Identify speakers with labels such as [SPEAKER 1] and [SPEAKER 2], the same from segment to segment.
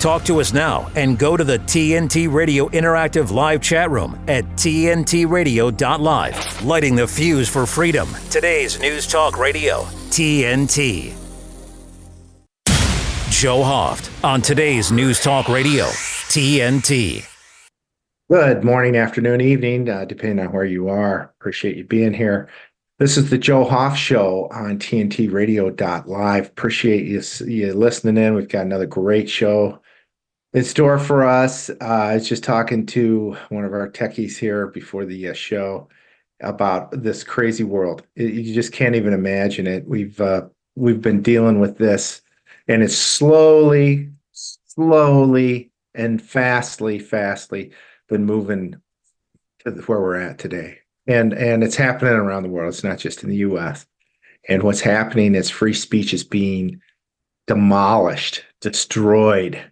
[SPEAKER 1] Talk to us now and go to the TNT Radio Interactive Live chat room at TNTRadio.live. Lighting the fuse for freedom. Today's News Talk Radio, TNT. Joe Hoft on today's News Talk Radio, TNT.
[SPEAKER 2] Good morning, afternoon, evening, uh, depending on where you are. Appreciate you being here. This is the Joe Hoft Show on TNTRadio.live. Appreciate you, you listening in. We've got another great show in store for us. Uh, I was just talking to one of our techies here before the uh, show about this crazy world. It, you just can't even imagine it. We've uh, we've been dealing with this, and it's slowly, slowly, and fastly, fastly been moving to where we're at today and and it's happening around the world. It's not just in the U.S. And what's happening is free speech is being demolished, destroyed,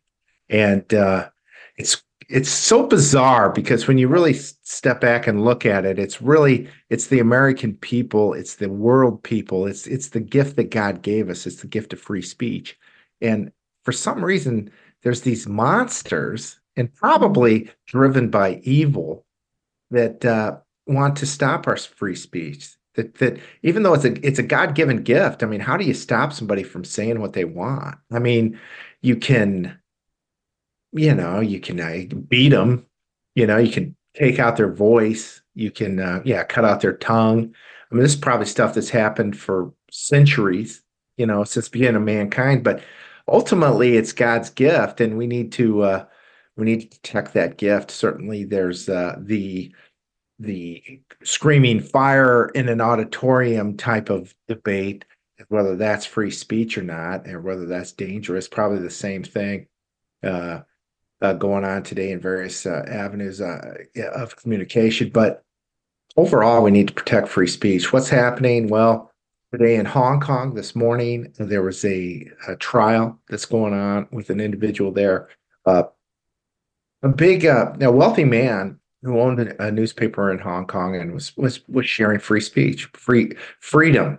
[SPEAKER 2] and uh, it's it's so bizarre because when you really step back and look at it, it's really it's the American people, it's the world people, it's it's the gift that God gave us. It's the gift of free speech, and for some reason, there's these monsters, and probably driven by evil, that uh, want to stop our free speech. That that even though it's a it's a God given gift, I mean, how do you stop somebody from saying what they want? I mean, you can, you know, you can uh, beat them. You know, you can take out their voice. You can, uh, yeah, cut out their tongue. I mean, this is probably stuff that's happened for centuries. You know, since the beginning of mankind. But ultimately, it's God's gift, and we need to uh, we need to protect that gift. Certainly, there's uh, the the screaming fire in an auditorium type of debate, whether that's free speech or not, or whether that's dangerous, probably the same thing uh, uh, going on today in various uh, avenues uh, of communication. But overall, we need to protect free speech. What's happening? Well, today in Hong Kong this morning, there was a, a trial that's going on with an individual there. Uh, a big, uh, a wealthy man who owned a newspaper in Hong Kong and was was was sharing free speech, free freedom,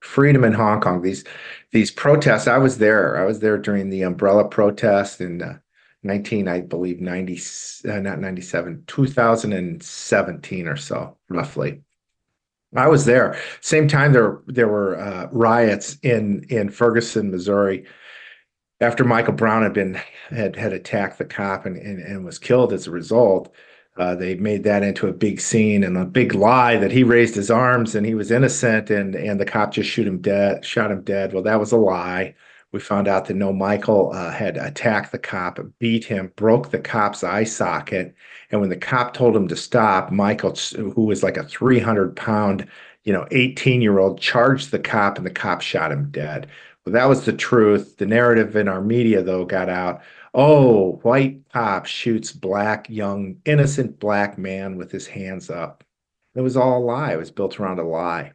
[SPEAKER 2] freedom in Hong Kong. These these protests. I was there. I was there during the umbrella protest and. uh, 19, I believe, 90, uh, not 97, 2017 or so, roughly. I was there. Same time there there were uh, riots in in Ferguson, Missouri, after Michael Brown had been had had attacked the cop and, and, and was killed as a result. Uh, they made that into a big scene and a big lie that he raised his arms and he was innocent and and the cop just shoot him dead, shot him dead. Well, that was a lie. We found out that no, Michael uh, had attacked the cop, beat him, broke the cop's eye socket, and when the cop told him to stop, Michael, who was like a 300 pound, you know, 18 year old, charged the cop and the cop shot him dead. Well, that was the truth. The narrative in our media, though, got out Oh, white cop shoots black, young, innocent black man with his hands up. It was all a lie. It was built around a lie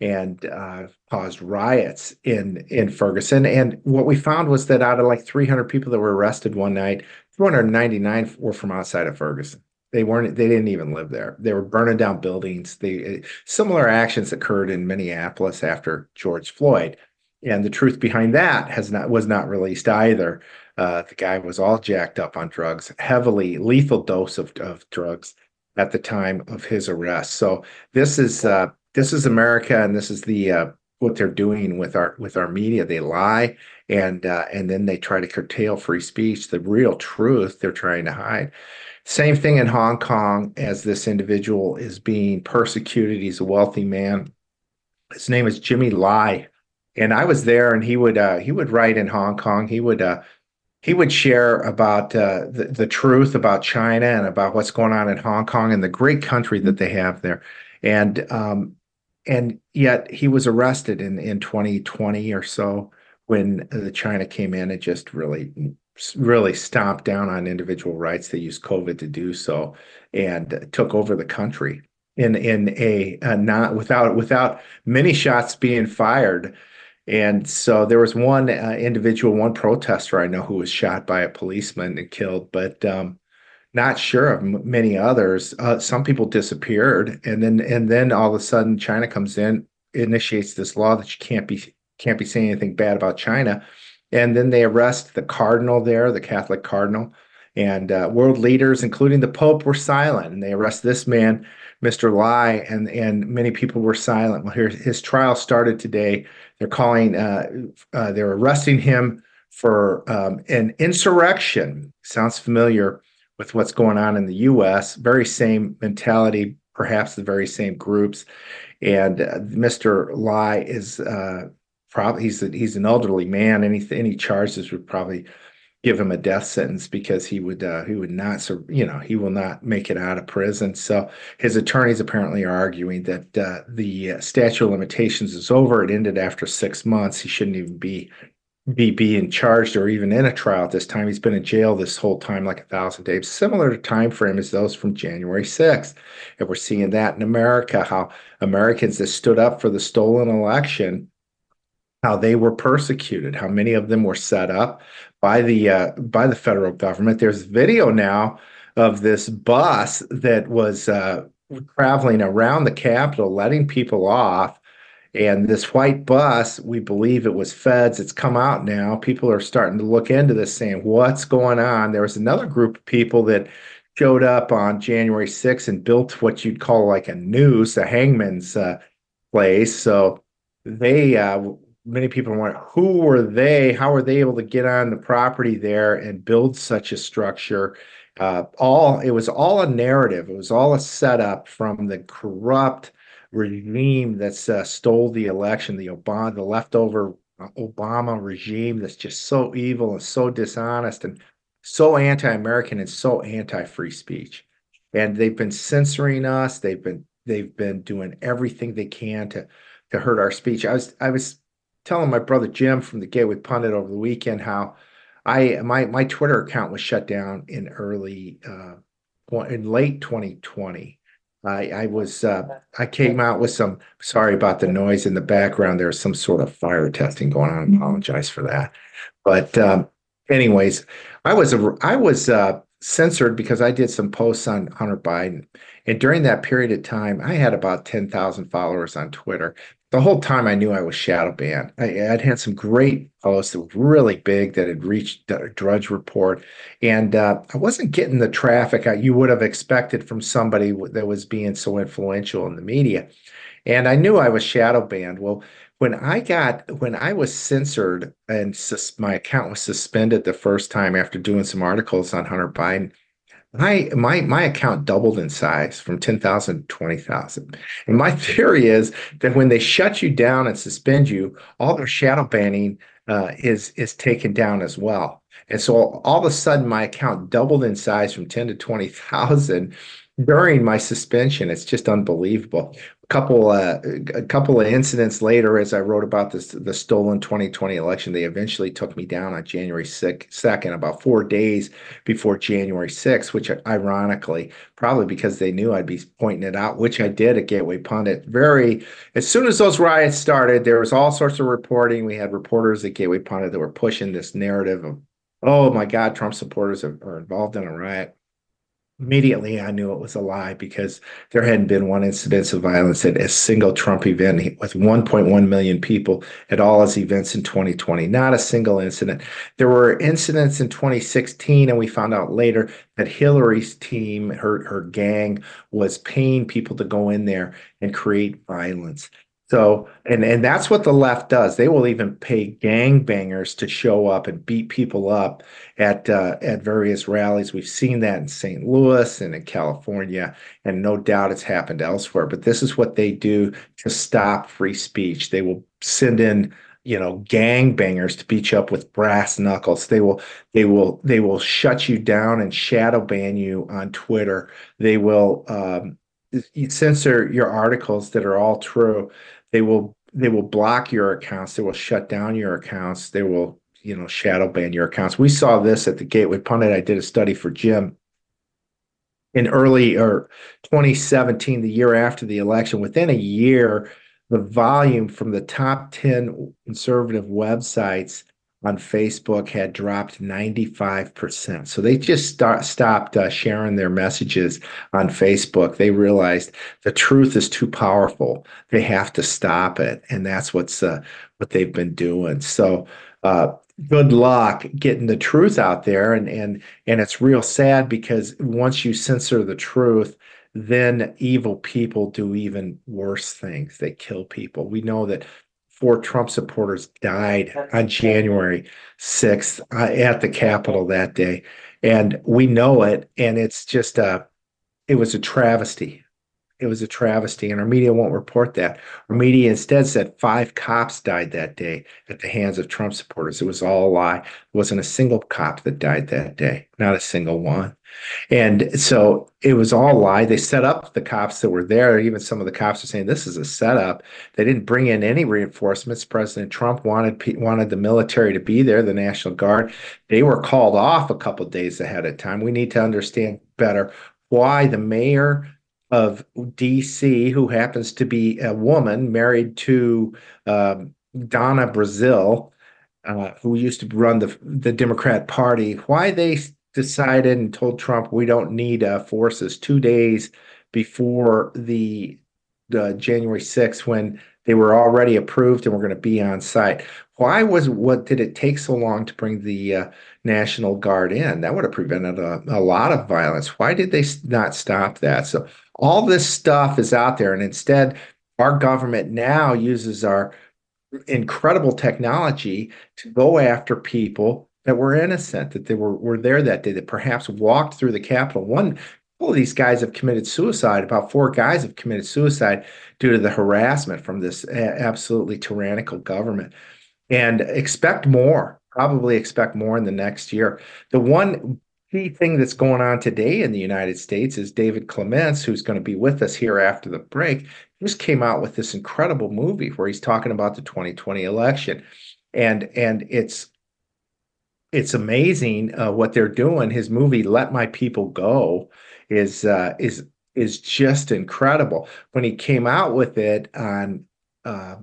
[SPEAKER 2] and uh, caused riots in in Ferguson. And what we found was that out of like 300 people that were arrested one night, 299 were from outside of Ferguson. They weren't. They didn't even live there. They were burning down buildings. They similar actions occurred in Minneapolis after George Floyd, and the truth behind that has not was not released either. Uh, the guy was all jacked up on drugs, heavily lethal dose of, of drugs at the time of his arrest. So this is uh, this is America, and this is the uh, what they're doing with our with our media. They lie, and uh, and then they try to curtail free speech. The real truth they're trying to hide. Same thing in Hong Kong as this individual is being persecuted. He's a wealthy man. His name is Jimmy Lai, and I was there, and he would uh, he would write in Hong Kong. He would uh, he would share about uh, the, the truth about China and about what's going on in Hong Kong and the great country that they have there. And um, and yet he was arrested in in 2020 or so when the China came in and just really really stomped down on individual rights. They used COVID to do so and took over the country in in a, a not without without many shots being fired and so there was one uh, individual, one protester I know who was shot by a policeman and killed, but um, not sure of many others. Uh, some people disappeared, and then and then all of a sudden China comes in, initiates this law that you can't be can't be saying anything bad about China. And then they arrest the cardinal there, the Catholic cardinal. And uh, world leaders, including the Pope, were silent. And they arrest this man, Mr. Lai, and, and many people were silent. Well, here, his trial started today. They're calling, uh, uh, they're arresting him for um, an insurrection. Sounds familiar with what's going on in the US. Very same mentality, perhaps the very same groups. And uh, Mr. Lai is uh, probably he's a, he's an elderly man. Any any charges would probably give him a death sentence because he would uh, he would not you know he will not make it out of prison. So his attorneys apparently are arguing that uh, the statute of limitations is over. It ended after six months. He shouldn't even be be being charged or even in a trial at this time. He's been in jail this whole time, like a thousand days, similar to time frame as those from January 6th. And we're seeing that in America, how Americans that stood up for the stolen election, how they were persecuted, how many of them were set up by the uh, by the federal government. There's video now of this bus that was uh, traveling around the Capitol, letting people off and this white bus, we believe it was feds. It's come out now. People are starting to look into this, saying, what's going on? There was another group of people that showed up on January 6th and built what you'd call like a noose, a hangman's uh, place. So they, uh, many people wonder who were they? How were they able to get on the property there and build such a structure? Uh, all it was all a narrative. It was all a setup from the corrupt regime that's uh, stole the election, the Obama, the leftover uh, Obama regime that's just so evil and so dishonest and so anti-American and so anti-free speech. And they've been censoring us. They've been they've been doing everything they can to to hurt our speech. I was I was telling my brother Jim from the Gateway Pundit over the weekend how I my my Twitter account was shut down in early uh, in late 2020 I, I was uh, I came out with some sorry about the noise in the background. There's some sort of fire testing going on. I apologize for that. But um, anyways, I was a, I was uh, censored because I did some posts on Hunter Biden, and during that period of time, I had about ten thousand followers on Twitter the whole time I knew I was shadow banned. I, would had some great posts that were really big that had reached Drudge Report, and uh, I wasn't getting the traffic you would have expected from somebody that was being so influential in the media. And I knew I was shadow banned. Well, when I got when I was censored and sus- my account was suspended the first time after doing some articles on Hunter Biden, my my my account doubled in size from 10,000 to 20,000. And my theory is that when they shut you down and suspend you, all their shadow banning uh, is is taken down as well. And so all of a sudden my account doubled in size from 10 to 20,000 during my suspension. It's just unbelievable couple uh, a couple of incidents later as i wrote about this the stolen 2020 election they eventually took me down on january 2nd about four days before january 6th which ironically probably because they knew i'd be pointing it out which i did at gateway pundit. Very as soon as those riots started there was all sorts of reporting. We had reporters at gateway pundit that were pushing this narrative of oh my god trump supporters are, are involved in a riot immediately I knew it was a lie because there hadn't been one incident of violence at a single Trump event with 1.1 million people at all his events in 2020. Not a single incident. There were incidents in 2016, and we found out later that Hillary's team, her her gang, was paying people to go in there and create violence. So, and and that's what the left does. They will even pay gangbangers to show up and beat people up at uh, at various rallies. We've seen that in St. Louis and in California, and no doubt it's happened elsewhere. But this is what they do to stop free speech. They will send in you know gangbangers to beat you up with brass knuckles they will they will they will shut you down and shadow ban you on twitter they will um, censor your articles that are all true they will they will block your accounts they will shut down your accounts they will you know shadow ban your accounts. We saw this at the gateway pundit. I did a study for jim. In early or 2017 the year after the election within a year the volume from the top 10 conservative websites on Facebook had dropped 95%. So they just start, stopped uh, sharing their messages on Facebook. They realized the truth is too powerful. They have to stop it. And that's what's uh, what they've been doing. So uh, good luck getting the truth out there and and and it's real sad because once you censor the truth then evil people do even worse things they kill people we know that four trump supporters died on january 6th uh, at the capitol that day. And we know it and it's just a it was a travesty it was a travesty, and our media won't report that. Our media instead said five cops died that day at the hands of Trump supporters. It was all a lie. There wasn't a single cop that died that day, not a single one. And so it was all a lie. They set up the cops that were there. Even some of the cops are saying this is a setup. They didn't bring in any reinforcements. President Trump wanted wanted the military to be there, the National Guard. They were called off a couple days ahead of time. We need to understand better why the mayor of DC, who happens to be a woman married to um, Donna Brazile, uh, who used to run the the Democrat Party, why they decided and told Trump we don't need uh, forces two days before the, the January 6th when they were already approved and were going to be on site. Why was what did it take so long to bring the uh, National Guard in? That would have prevented a, a lot of violence. Why did they not stop that? So all this stuff is out there, and instead, our government now uses our incredible technology to go after people that were innocent, that they were, were there that day, that perhaps walked through the Capitol. One all of these guys have committed suicide. About four guys have committed suicide due to the harassment from this absolutely tyrannical government. And expect more, probably expect more in the next year. The one key thing that's going on today in the United States is David Clements, who's going to be with us here after the break, just came out with this incredible movie where he's talking about the 2020 election. And and it's it's amazing uh, what they're doing. His movie "Let My People Go" is uh, is is just incredible. When he came out with it on uh,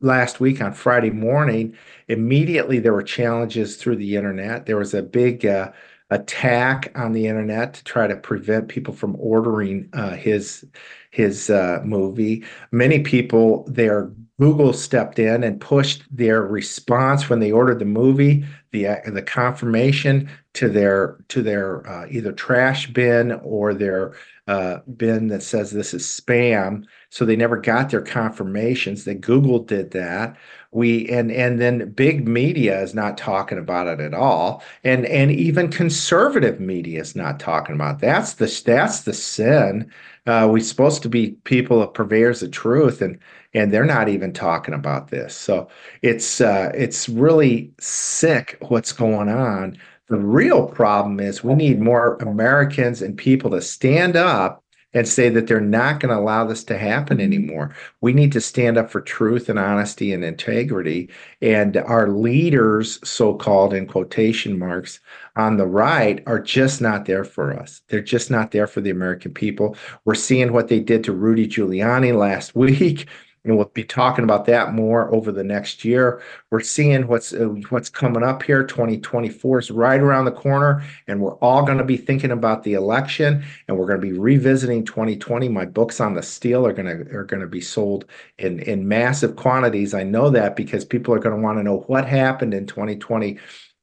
[SPEAKER 2] last week on Friday morning, immediately there were challenges through the internet. There was a big uh, attack on the internet to try to prevent people from ordering uh, his his uh, movie. Many people there Google stepped in and pushed their response when they ordered the movie, the uh, the confirmation to their to their uh, either trash bin or their uh, bin that says this is spam. So they never got their confirmations. That Google did that. We and and then big media is not talking about it at all, and and even conservative media is not talking about. It. That's the that's the sin. Uh, we're supposed to be people of purveyors of truth, and and they're not even talking about this. So it's uh, it's really sick what's going on. The real problem is we need more Americans and people to stand up and say that they're not going to allow this to happen mm-hmm. anymore. We need to stand up for truth and honesty and integrity. And our leaders, so called in quotation marks, on the right are just not there for us. They're just not there for the American people. We're seeing what they did to Rudy Giuliani last week and we'll be talking about that more over the next year. We're seeing what's uh, what's coming up here. 2024 is right around the corner, and we're all going to be thinking about the election, and we're going to be revisiting 2020. My books on the Steal are going to are going to be sold in in massive quantities. I know that because people are going to want to know what happened in 2020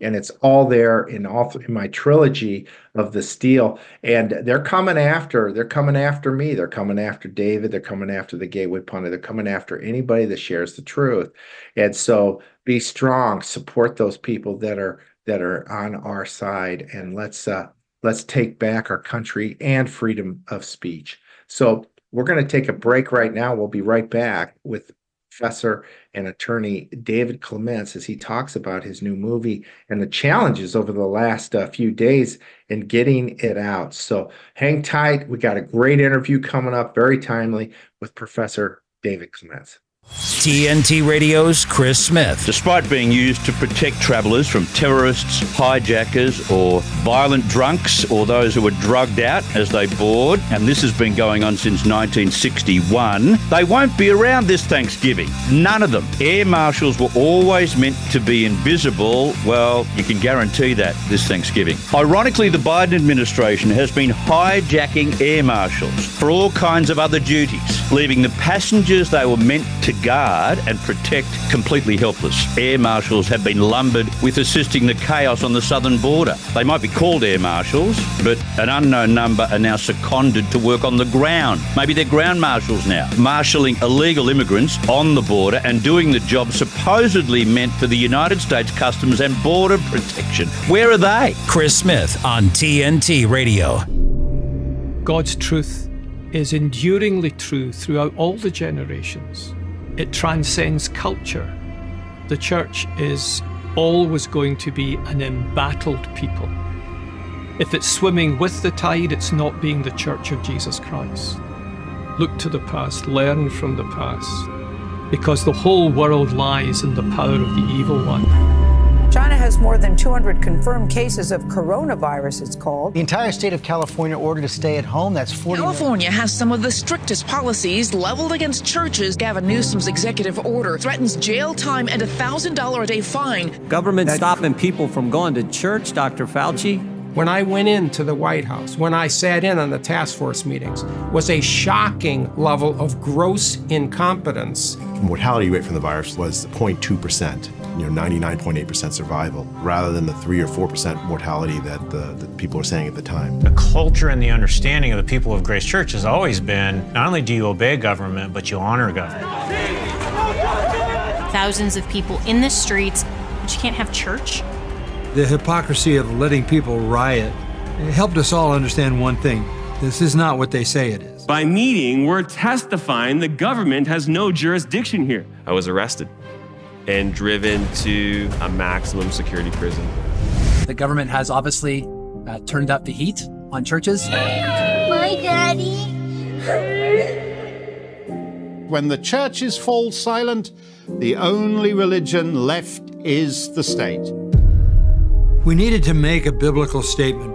[SPEAKER 2] and it's all there in all in my trilogy of the Steal. And they're coming after they're coming after me. They're coming after david. They're coming after the gateway pundit. They're coming after anybody that shares the truth. And so be strong. Support those people that are that are on our side. And let's uh let's take back our country and freedom of speech. So we're going to take a break right now. We'll be right back with professor and attorney David Clements as he talks about his new movie and the challenges over the last uh, few days in getting it out. So hang tight. We got a great interview coming up, very timely, with Professor David Clements.
[SPEAKER 1] TNT Radio's Chris Smith.
[SPEAKER 3] Despite being used to protect travellers from terrorists, hijackers, or violent drunks, or those who were drugged out as they board, and this has been going on since 1961, they won't be around this Thanksgiving. None of them. Air marshals were always meant to be invisible. Well, you can guarantee that this Thanksgiving. Ironically, the Biden administration has been hijacking air marshals for all kinds of other duties, leaving the passengers they were meant to guard and protect completely helpless. Air marshals have been lumbered with assisting the chaos on the southern border. They might be called air marshals, but an unknown number are now seconded to work on the ground. Maybe they're ground marshals now, marshalling illegal immigrants on the border and doing the job supposedly meant for the United States Customs and Border Protection. Where are they?
[SPEAKER 1] Chris Smith on TNT Radio.
[SPEAKER 4] God's truth is enduringly true throughout all the generations. It transcends culture. The church is always going to be an embattled people. If it's swimming with the tide, it's not being the church of Jesus Christ. Look to the past, learn from the past, because the whole world lies in the power of the evil one.
[SPEAKER 5] China has more than 200 confirmed cases of coronavirus, it's called.
[SPEAKER 6] The entire state of California ordered to stay at home. That's 40.
[SPEAKER 7] California has some of the strictest policies leveled against churches. Gavin Newsom's executive order threatens jail time and a $1,000 a day fine.
[SPEAKER 8] Government stopping people from going to church, Dr. Fauci.
[SPEAKER 9] When I went into the White House, when I sat in on the task force meetings, was a shocking level of gross incompetence.
[SPEAKER 10] Mortality rate from the virus was 0.2 percent you know 99.8% survival rather than the 3 or 4% mortality that the, that people were saying at the time.
[SPEAKER 11] The culture and the understanding of the people of Grace Church has always been not only do you obey government, but you honor government.
[SPEAKER 12] Thousands of people in the streets, but you can't have church.
[SPEAKER 13] The hypocrisy of letting people riot helped us all understand one thing. This is not what they say it is.
[SPEAKER 14] By meeting, we're testifying the government has no jurisdiction here. I was arrested and driven to a maximum security prison.
[SPEAKER 15] The government has obviously uh, turned up the heat on churches.
[SPEAKER 16] My daddy.
[SPEAKER 17] When the churches fall silent, the only religion left is the state.
[SPEAKER 13] We needed to make a biblical statement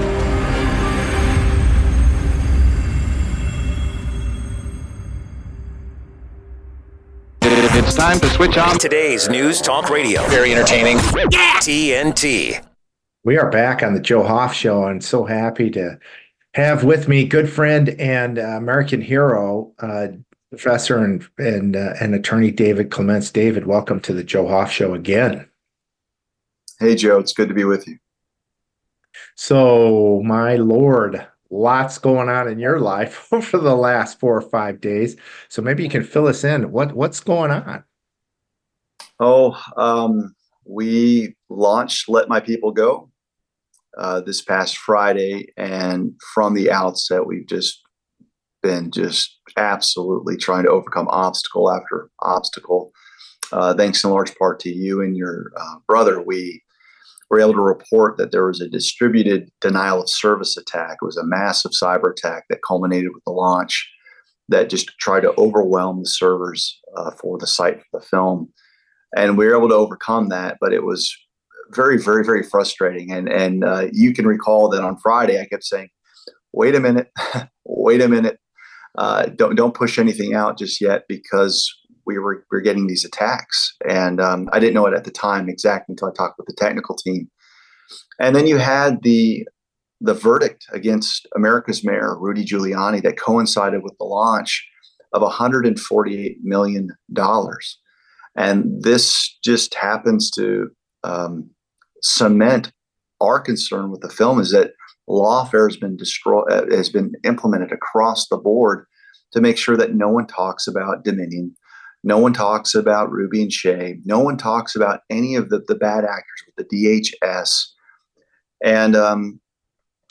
[SPEAKER 1] It's time to switch on today's News Talk Radio. Very entertaining. Yeah! TNT.
[SPEAKER 2] We are back on the Joe Hoft Show, and so happy to have with me good friend and uh, American hero, uh, professor and and, uh, and attorney David Clements. David, welcome to the Joe Hoft Show again.
[SPEAKER 18] Hey, Joe, it's good to be with you.
[SPEAKER 2] So, my lord, lots going on in your life over the last four or five days. So maybe you can fill us in. What what's going on?
[SPEAKER 18] Oh, um, we launched "Let My People Go" uh, this past Friday, and from the outset, we've just been just absolutely trying to overcome obstacle after obstacle. Uh, thanks in large part to you and your uh, brother, we were able to report that there was a distributed denial of service attack. It was a massive cyber attack that culminated with the launch that just tried to overwhelm the servers uh, for the site for the film. And we were able to overcome that, but it was very, very, very frustrating. And and uh, you can recall that on Friday I kept saying, "Wait a minute, wait a minute, uh, don't don't push anything out just yet because we were, we were getting these attacks. And um, I didn't know it at the time exactly until I talked with the technical team. And then you had the the verdict against America's mayor, Rudy Giuliani, that coincided with the launch of $148 million. And this just happens to um, cement our concern with the film is that lawfare has been destroyed, uh, has been implemented across the board to make sure that no one talks about Dominion, no one talks about Ruby and Shaye. No one talks about any of the, the bad actors with the DHS. And um,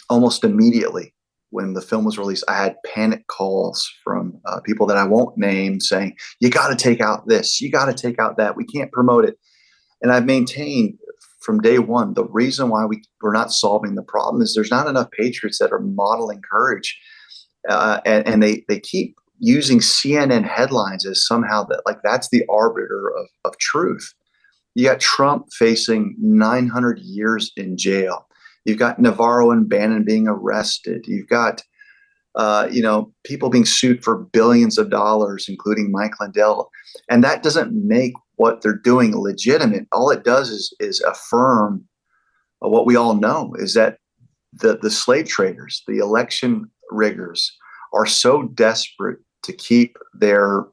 [SPEAKER 18] almost immediately, when the film was released, I had panic calls from uh, people that I won't name saying, "You got to take out this. You got to take out that. We can't promote it." And I've maintained from day one the reason why we we're not solving the problem is there's not enough patriots that are modeling courage, uh, and, and they they keep using CNN headlines as somehow that like that's the arbiter of, of truth. You got Trump facing 900 years in jail. You've got Navarro and Bannon being arrested. You've got, uh, you know, people being sued for billions of dollars, including Mike Lindell, and that doesn't make what they're doing legitimate. All it does is is affirm what we all know is that the the slave traders, the election riggers, are so desperate to keep their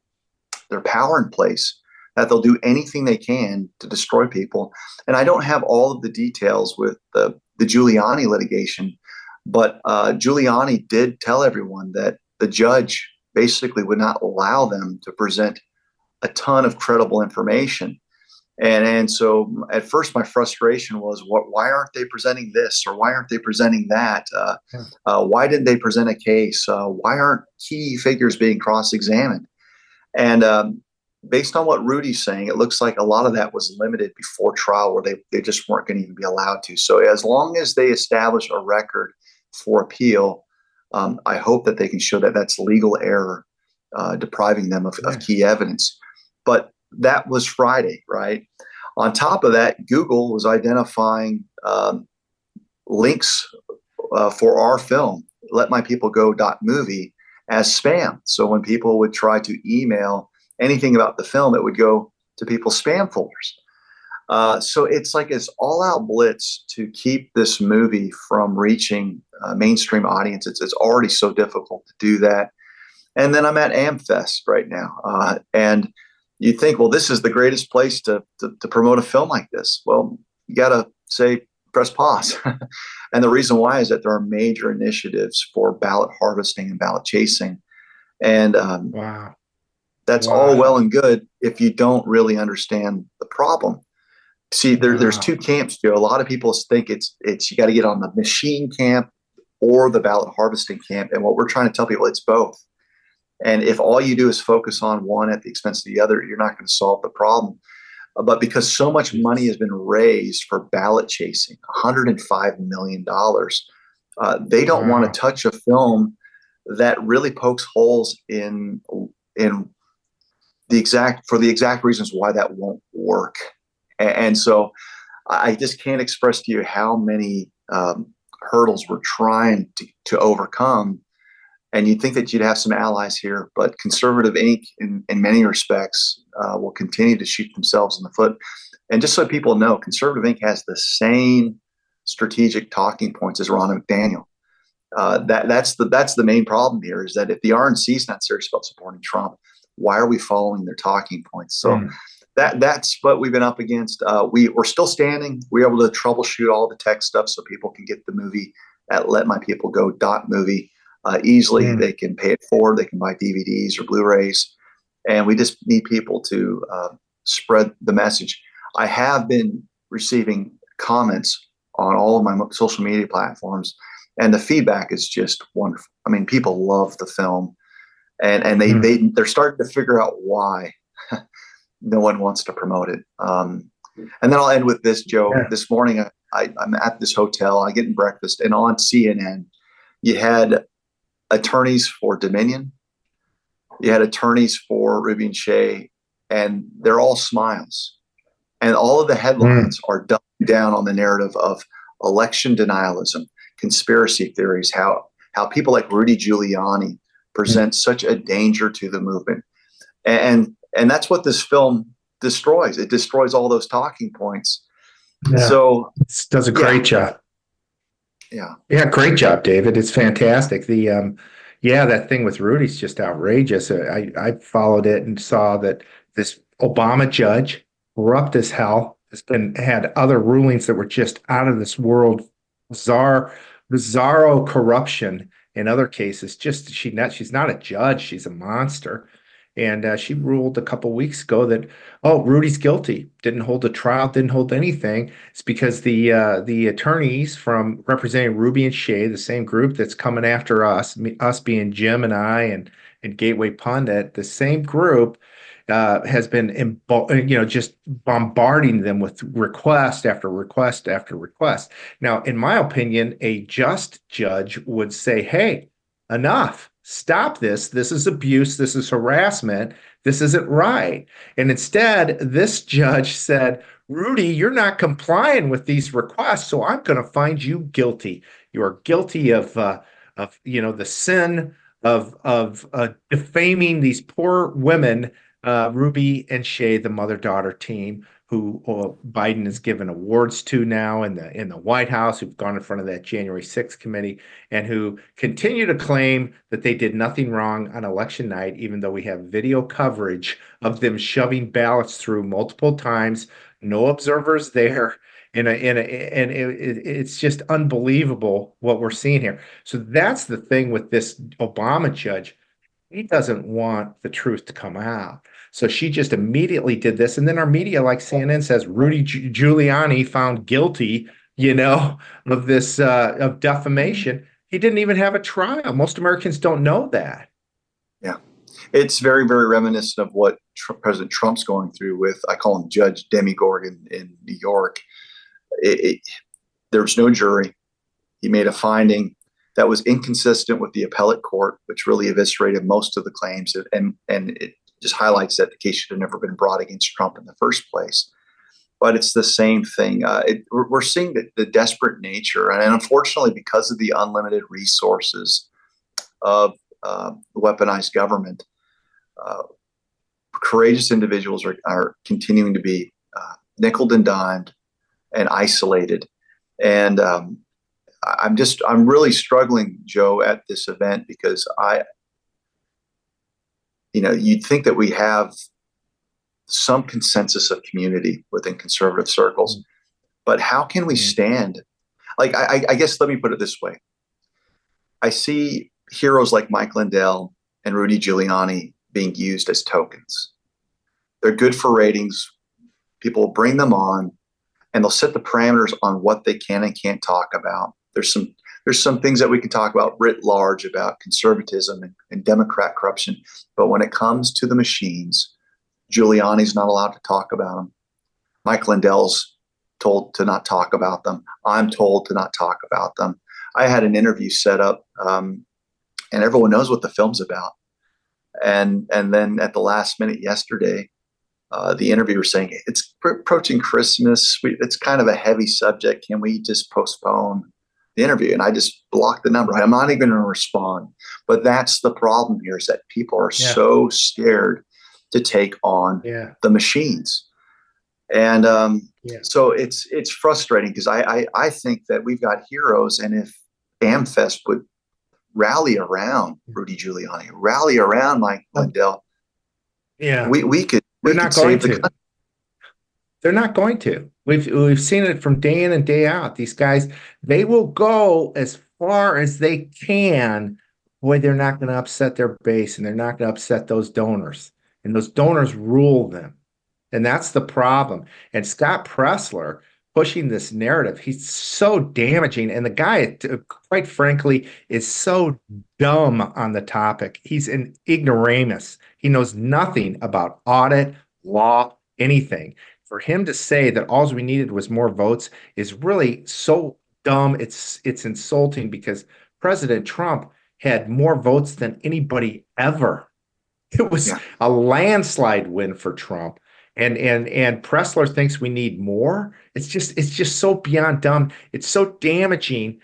[SPEAKER 18] their power in place that they'll do anything they can to destroy people. And I don't have all of the details with the, the Giuliani litigation, but uh, Giuliani did tell everyone that the judge basically would not allow them to present a ton of credible information. And, and so at first my frustration was what why aren't they presenting this or why aren't they presenting that? Uh, uh, why didn't they present a case? Uh, why aren't key figures being cross-examined? And um, based on what Rudy's saying, it looks like a lot of that was limited before trial where they, they just weren't going to even be allowed to. So as long as they establish a record for appeal, um, I hope that they can show that that's legal error, uh, depriving them of, of key evidence. But that was Friday, right? On top of that, Google was identifying um, links uh, for our film, Let My People Go movie, as spam. So when people would try to email anything about the film, it would go to people's spam folders. Uh, so it's like it's all-out blitz to keep this movie from reaching uh, mainstream audiences. It's already so difficult to do that. And then I'm at AmFest right now, uh, and you think, well, this is the greatest place to, to, to promote a film like this. Well, you got to say press pause. and the reason why is that there are major initiatives for ballot harvesting and ballot chasing. And um,
[SPEAKER 2] wow.
[SPEAKER 18] That's
[SPEAKER 2] Wow.
[SPEAKER 18] all well and good if you don't really understand the problem. See, there, there's two camps, Joe. A lot of people think it's it's you got to get on the machine camp or the ballot harvesting camp. And what we're trying to tell people, it's both. And if all you do is focus on one at the expense of the other, you're not going to solve the problem. Uh, But because so much money has been raised for ballot chasing, 105 million dollars, uh, they don't want to touch a film that really pokes holes in in the exact for the exact reasons why that won't work. And, so I just can't express to you how many um, hurdles we're trying to, to overcome. And you'd think that you'd have some allies here, but Conservative Inc., in, in many respects, uh, will continue to shoot themselves in the foot. And just so people know, Conservative Inc. has the same strategic talking points as Ronna McDaniel. Uh, that that's the that's the main problem here is that if the RNC is not serious about supporting Trump, why are we following their talking points? So
[SPEAKER 2] Mm.
[SPEAKER 18] that that's what we've been up against. Uh, we we're still standing. We're able to troubleshoot all the tech stuff so people can get the movie at Let My People Go dot movie uh, easily.
[SPEAKER 2] Mm.
[SPEAKER 18] They can pay it forward. They can buy DVDs or Blu-rays, and we just need people to uh, spread the message. I have been receiving comments on all of my social media platforms, and the feedback is just wonderful. I mean, people love the film, and and they they they're starting to figure out why no one wants to promote it. Um, and then I'll end with this, Joe.
[SPEAKER 2] Yeah.
[SPEAKER 18] This morning, I, I, I'm at this hotel. I get in breakfast, and on CNN, you had attorneys for Dominion, you had attorneys for Ruby and Shaye, and they're all smiles. And all of the headlines are doubling down on the narrative of election denialism, conspiracy theories, how how people like Rudy Giuliani present such a danger to the movement. And and that's what this film destroys. It destroys all those talking points.
[SPEAKER 2] Yeah.
[SPEAKER 18] So
[SPEAKER 2] It does a great job.
[SPEAKER 18] Yeah.
[SPEAKER 2] Yeah, great job, David. It's fantastic. The um, yeah, that thing with Rudy's just outrageous. Uh, I I followed it and saw that this Obama judge, corrupt as hell, has been had other rulings that were just out of this world, bizarre, bizarro corruption in other cases. Just she not she's not a judge, she's a monster. And uh, she ruled a couple weeks ago that oh Rudy's guilty. Didn't hold a trial. Didn't hold anything. It's because the uh, the attorneys from representing Ruby and Shaye, the same group that's coming after us, me, us being Jim and I and and Gateway Pundit, the same group uh, has been, you know, just bombarding them with request after request after request. Now, in my opinion, a just judge would say, "Hey, enough! Stop this! This is abuse. This is harassment. This isn't right." And instead, this judge said, "Rudy, you're not complying with these requests, so I'm going to find you guilty. You are guilty of, uh, of you know, the sin." Of of uh, defaming these poor women uh, Ruby and Shaye, the mother daughter team, who Biden has given awards to now in the in the White House, who've gone in front of that January 6th committee, and who continue to claim that they did nothing wrong on election night, even though we have video coverage of them shoving ballots through multiple times, no observers there. In a, in a, and it, it's just unbelievable what we're seeing here. So that's the thing with this Obama judge he doesn't want the truth to come out. So she just immediately did this. And then our media, like CNN, says Rudy Giuliani found guilty, you know, of this uh, of defamation. He didn't even have a trial. Most Americans don't know that.
[SPEAKER 18] Yeah. It's very, very reminiscent of what Tr- President Trump's going through with, I call him Judge Demogorgon in New York. It, it, there was no jury. He made a finding that was inconsistent with the appellate court, which really eviscerated most of the claims, and and it just highlights that the case should have never been brought against Trump in the first place. But it's the same thing. Uh, it, we're, seeing the, the, desperate nature, and unfortunately, because of the unlimited resources of uh, weaponized government, uh, courageous individuals are, are continuing to be uh, nickel and dimed and isolated. And um, I'm just I'm really struggling, Joe, at this event because I, you know, you'd think that we have some consensus of community within conservative circles, mm-hmm. but how can we mm. stand? Like, I, I guess let me put it this way: I see heroes like Mike Lindell and Rudy Giuliani being used as tokens. They're good for ratings. People bring them on, and they'll set the parameters on what they can and can't talk about. There's some there's some things that we can talk about writ large about conservatism and, and Democrat corruption, but when it comes to the machines, Giuliani's not allowed to talk about them. Mike Lindell's told to not talk about them. I'm told to not talk about them. I had an interview set up, um, and everyone knows what the film's about. And and then at the last minute yesterday, uh, the interviewer saying it's approaching Christmas. We, it's kind of a heavy subject. Can we just postpone? The interview and I just block the number. I'm not even going to respond. But that's the problem here is that people are yeah. so scared to take on yeah. the machines. And um, yeah. so it's it's frustrating because I, I, I think that we've got heroes, and if AmFest would rally around Rudy Giuliani, rally around Mike Lindell,
[SPEAKER 2] yeah,
[SPEAKER 18] we we could.
[SPEAKER 2] They're
[SPEAKER 18] we
[SPEAKER 2] not
[SPEAKER 18] could
[SPEAKER 2] going
[SPEAKER 18] the
[SPEAKER 2] to. They're not going to. We've we've seen it from day in and day out. These guys, they will go as far as they can. Boy, they're not going to upset their base and they're not going to upset those donors. And those donors rule them. And that's the problem. And Scott Presler pushing this narrative, he's so damaging. And the guy, uh, quite frankly, is so dumb on the topic. He's an ignoramus. He knows nothing about audit, law, anything for him to say that all we needed was more votes is really so dumb. It's it's insulting because President Trump had more votes than anybody ever. It was yeah. a landslide win for Trump. And and and Presler thinks we need more. It's just it's just so beyond dumb. It's so damaging.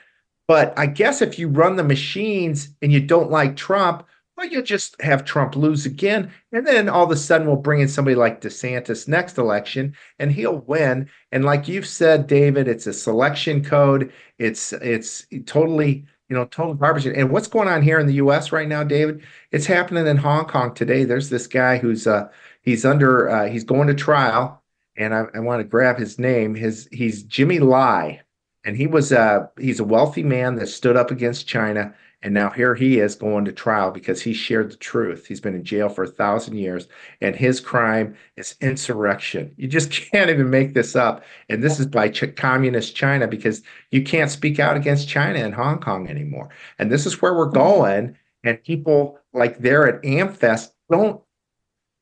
[SPEAKER 2] But I guess if you run the machines and you don't like Trump, well, you'll just have Trump lose again. And then all of a sudden, we'll bring in somebody like DeSantis next election and he'll win. And like you've said, David, it's a selection code. It's it's totally, you know, total garbage. And what's going on here in the US right now, David? It's happening in Hong Kong today. There's this guy who's uh he's under uh he's going to trial, and I, I want to grab his name. His he's Jimmy Lai. And he was uh he's a wealthy man that stood up against China And now here he is going to trial because he shared the truth. He's been in jail for a thousand years, and his crime is insurrection. You just can't even make this up. And this is by Ch- communist China because you can't speak out against China in Hong Kong anymore. And this is where we're mm-hmm. going. And people like there at AmFest don't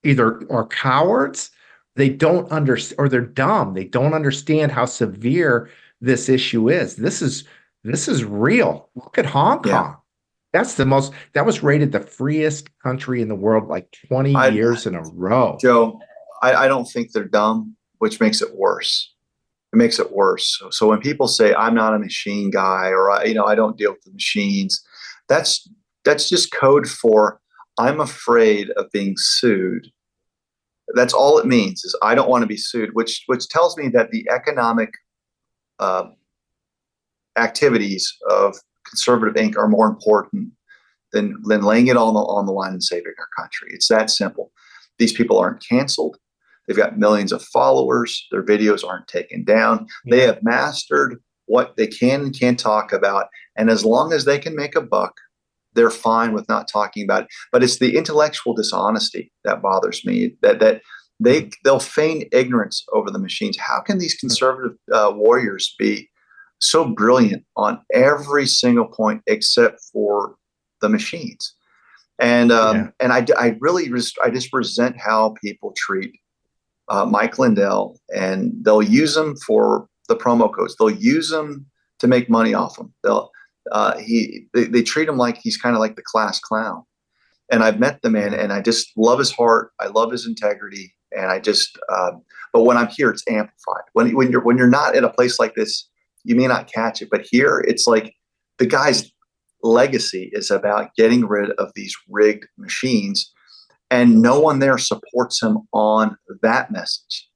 [SPEAKER 2] either are cowards, they don't understand, or they're dumb. They don't understand how severe this issue is. This is this is real. Look at Hong Kong. Yeah. That's the most that was rated the freest country in the world like 20 I, years in a row.
[SPEAKER 18] Joe, I, I, don't think they're dumb, which makes it worse. It makes it worse. So, so when people say I'm not a machine guy or I, you know I don't deal with the machines, that's that's just code for I'm afraid of being sued. That's all it means is I don't want to be sued, which which tells me that the economic uh, activities of conservative Inc. are more important than, than laying it all on the line and saving our country. It's that simple. These people aren't canceled. They've got millions of followers. Their videos aren't taken down. They have mastered what they can and can't talk about. And as long as they can make a buck, they're fine with not talking about it. But it's the intellectual dishonesty that bothers me. That that they they'll feign ignorance over the machines. How can these conservative uh, warriors be so brilliant on every single point except for the machines. And um, yeah. and I, I really res- I just resent how people treat uh, Mike Lindell, and they'll use them for the promo codes. They'll use them to make money off them. They'll uh, he they, they treat him like he's kind of like the class clown. And I've met the man, and I just love his heart. I love his integrity, and I just. Um, but when I'm here, it's amplified. When when you're when you're not in a place like this, you may not catch it. But here, it's like the guy's legacy is about getting rid of these rigged machines, and no one there supports him on that message.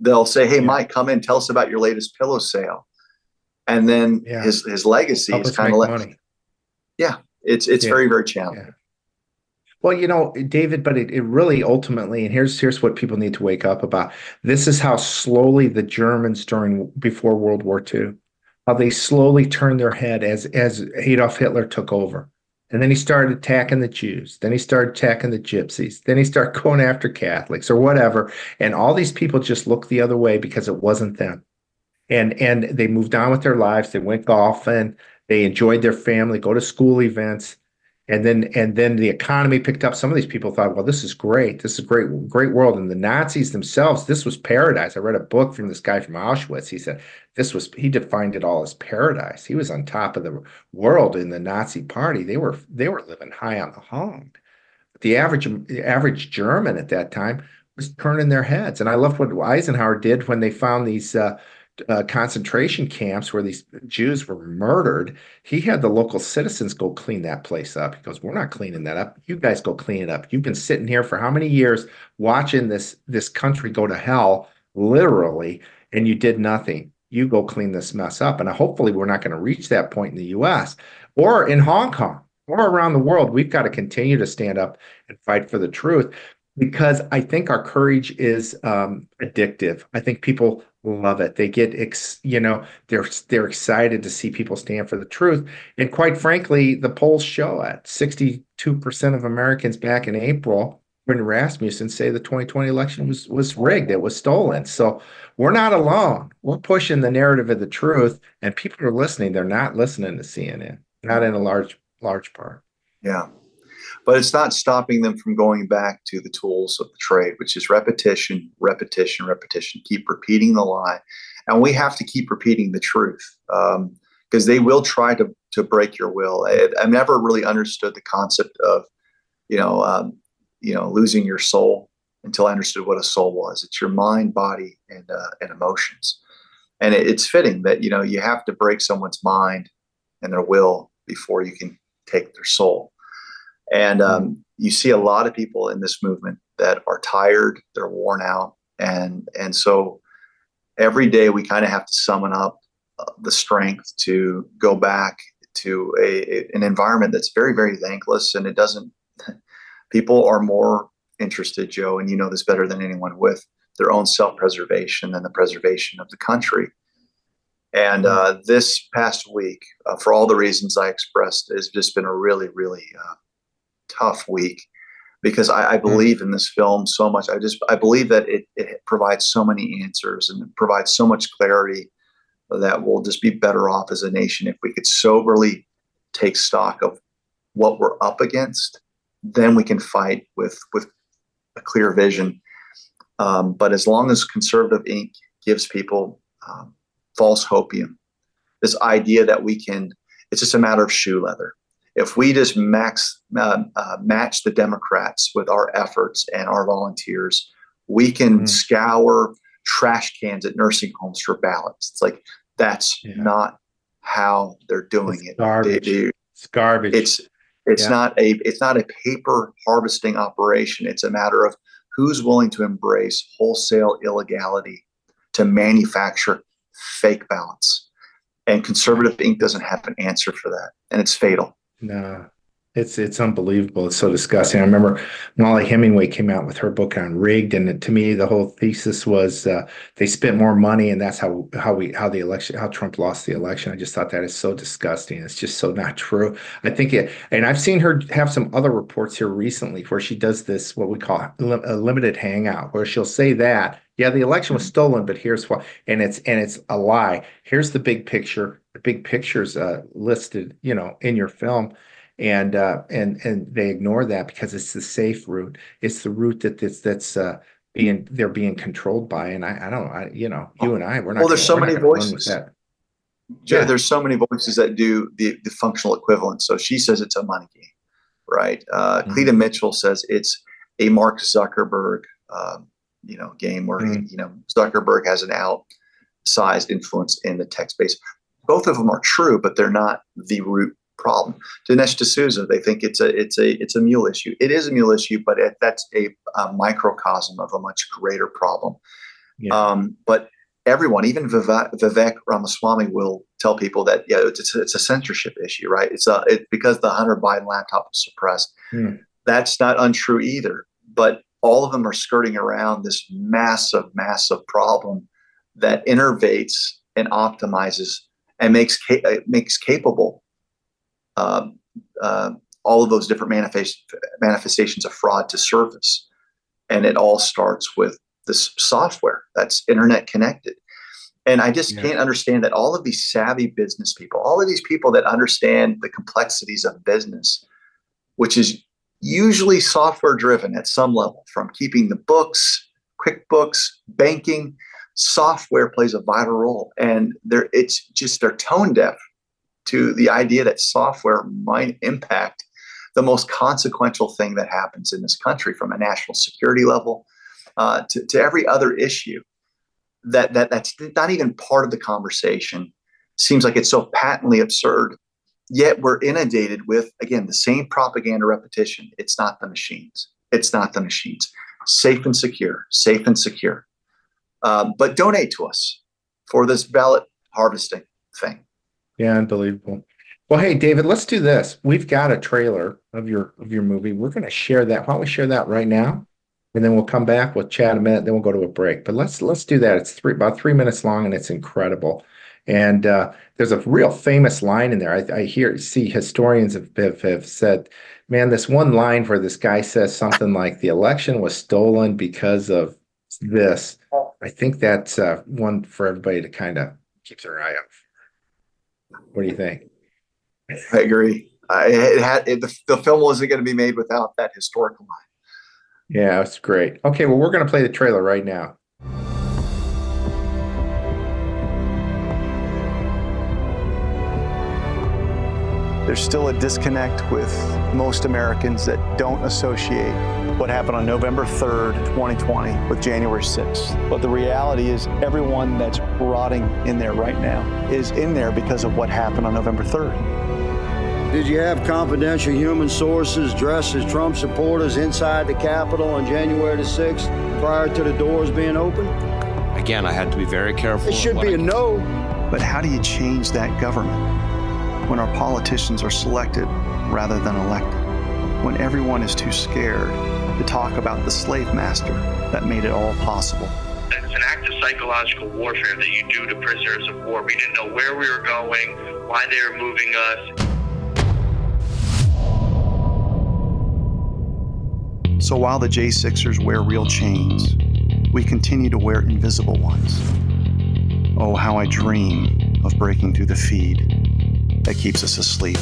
[SPEAKER 18] They'll say, "Hey, yeah. Mike, come in, tell us about your latest pillow sale," and then yeah. his his legacy Help is kind of like, yeah, it's it's yeah. very very challenging.
[SPEAKER 2] Well, you know, David, but it, it really ultimately, and here's here's what people need to wake up about. This is how slowly the Germans during before World War II, how they slowly turned their head as as Adolf Hitler took over. And then he started attacking the Jews. Then he started attacking the gypsies. Then he started going after Catholics or whatever. And all these people just looked the other way because it wasn't them. And and they moved on with their lives. They went golfing. They enjoyed their family, go to school events and then and then the economy picked up. Some of these people thought well this is great. This is a great great world. And the nazis themselves this was paradise. I read a book from this guy from auschwitz. He said this was he defined it all as paradise. He was on top of the world in the nazi party. They were they were living high on the hog. The average the average german at that time was turning their heads. And i loved what eisenhower did when they found these uh, uh, concentration camps where these Jews were murdered, he had the local citizens go clean that place up. He goes, "We're not cleaning that up. You guys go clean it up. You've been sitting here for how many years watching this this country go to hell, literally, and you did nothing. You go clean this mess up." And hopefully, we're not going to reach that point in the U.S. or in Hong Kong or around the world. We've got to continue to stand up and fight for the truth because I think our courage is um, addictive. I think people love it. They get ex, you know, they're they're excited to see people stand for the truth. And quite frankly, the polls show it. 62% of Americans back in April when Rasmussen say the 2020 election was was rigged, it was stolen. So we're not alone. We're pushing the narrative of the truth and people are listening. They're not listening to CNN, not in a large large part.
[SPEAKER 18] Yeah but it's not stopping them from going back to the tools of the trade, which is repetition, repetition, repetition. Keep repeating the lie, and we have to keep repeating the truth because um, they will try to to break your will. I, have never really understood the concept of, you know, um, you know, losing your soul until I understood what a soul was. It's your mind, body, and uh, and emotions, and it, it's fitting that you know you have to break someone's mind and their will before you can take their soul. And um, you see a lot of people in this movement that are tired, they're worn out, and and so every day we kind of have to summon up uh, the strength to go back to a, a, an environment that's very very thankless, and it doesn't. People are more interested, Joe, and you know this better than anyone, with their own self preservation and the preservation of the country. And uh, this past week, uh, for all the reasons I expressed, has just been a really, really uh, tough week because I, I, believe in this film so much. I just I believe that it, it provides so many answers and provides so much clarity that we'll just be better off as a nation if we could soberly take stock of what we're up against. Then we can fight with with a clear vision. Um, but as long as conservative Inc. gives people um, false hopium, this idea that we can, it's just a matter of shoe leather. If we just max uh, uh, match the Democrats with our efforts and our volunteers, we can mm. scour trash cans at nursing homes for ballots. It's like that's yeah. not how they're doing
[SPEAKER 2] it's
[SPEAKER 18] it.
[SPEAKER 2] Garbage. They, it's garbage.
[SPEAKER 18] It's it's yeah. not a it's not a paper harvesting operation. It's a matter of who's willing to embrace wholesale illegality to manufacture fake ballots. And conservative Inc. doesn't have an answer for that. And it's fatal.
[SPEAKER 2] No. It's it's unbelievable. It's so disgusting. I remember Mollie Hemingway came out with her book on rigged, and to me, the whole thesis was uh, they spent more money, and that's how how we how the election how Trump lost the election. I just thought that is so disgusting. It's just so not true. I think it, and I've seen her have some other reports here recently where she does this what we call a limited hangout, where she'll say that yeah, the election was stolen, but here's why, and it's and it's a lie. Here's the big picture. The big picture's uh, listed, you know, in your film and uh, and and they ignore that because it's the safe route. It's the route that that's that's uh, being they're being controlled by. And I, I don't, I you know, you and I, we're not.
[SPEAKER 18] Well, there's so many voices. Joe, yeah. there's so many voices that do the, the functional equivalent. So she says it's a money game, right? Uh, mm-hmm. Cleta Mitchell says it's a Mark Zuckerberg, um, you know, game where mm-hmm. you know Zuckerberg has an outsized influence in the tech space. Both of them are true, but they're not the root problem. Dinesh D'Souza, they think it's a it's a it's a mule issue. It is a mule issue, but it, that's a, a, microcosm of a much greater problem. Yeah. Um, but everyone, even Vivek, Vivek, Ramaswamy, will tell people that yeah, it's, it's a censorship issue, right? It's a it, because the Hunter Biden laptop was suppressed. Hmm. That's not untrue either. But all of them are skirting around this massive, massive problem that innervates and optimizes and makes ca- makes capable um, uh, all of those different manifest- manifestations of fraud to surface. And it all starts with this software that's internet connected. And I just yeah. can't understand that all of these savvy business people, all of these people that understand the complexities of business, which is usually software driven at some level, from keeping the books, QuickBooks, banking, software plays a vital role. And they're, it's just they're tone deaf to the idea that software might impact the most consequential thing that happens in this country from a national security level uh, to, to every other issue that, that that's not even part of the conversation seems like it's so patently absurd yet we're inundated with again the same propaganda repetition it's not the machines it's not the machines safe and secure safe and secure um, but donate to us for this ballot harvesting thing
[SPEAKER 2] yeah, unbelievable. Well, hey, David, let's do this. We've got a trailer of your of your movie. We're going to share that. Why don't we share that right now? And then we'll come back. We'll chat a minute. Then we'll go to a break. But let's let's do that. It's three about three minutes long, and it's incredible. And uh, there's a real famous line in there. I, I hear see historians have, have, have said, man, this one line where this guy says something like the election was stolen because of this. I think that's uh, one for everybody to kind of keep their eye out what do you think?
[SPEAKER 18] I agree. I, it had it, the, the film wasn't going to be made without that historical line.
[SPEAKER 2] Yeah, it's great. Okay, well, we're going to play the trailer right now.
[SPEAKER 19] There's still a disconnect with most Americans that don't associate what happened on November 3rd, 2020 with January 6th. But the reality is everyone that's rotting in there right now is in there because of what happened on November 3rd.
[SPEAKER 20] Did you have confidential human sources dressed as Trump supporters inside the Capitol on January the 6th prior to the doors being open?
[SPEAKER 21] Again, I had to be very careful.
[SPEAKER 20] It should be a no.
[SPEAKER 19] But how do you change that government when our politicians are selected rather than elected? When everyone is too scared to talk about the slave master that made it all possible.
[SPEAKER 22] It's an act of
[SPEAKER 23] psychological warfare that you do to prisoners of war. We didn't know where we were going, why they were moving us.
[SPEAKER 19] So while the J6ers wear real chains, we continue to wear invisible ones. Oh, how I dream of breaking through the feed that keeps us asleep.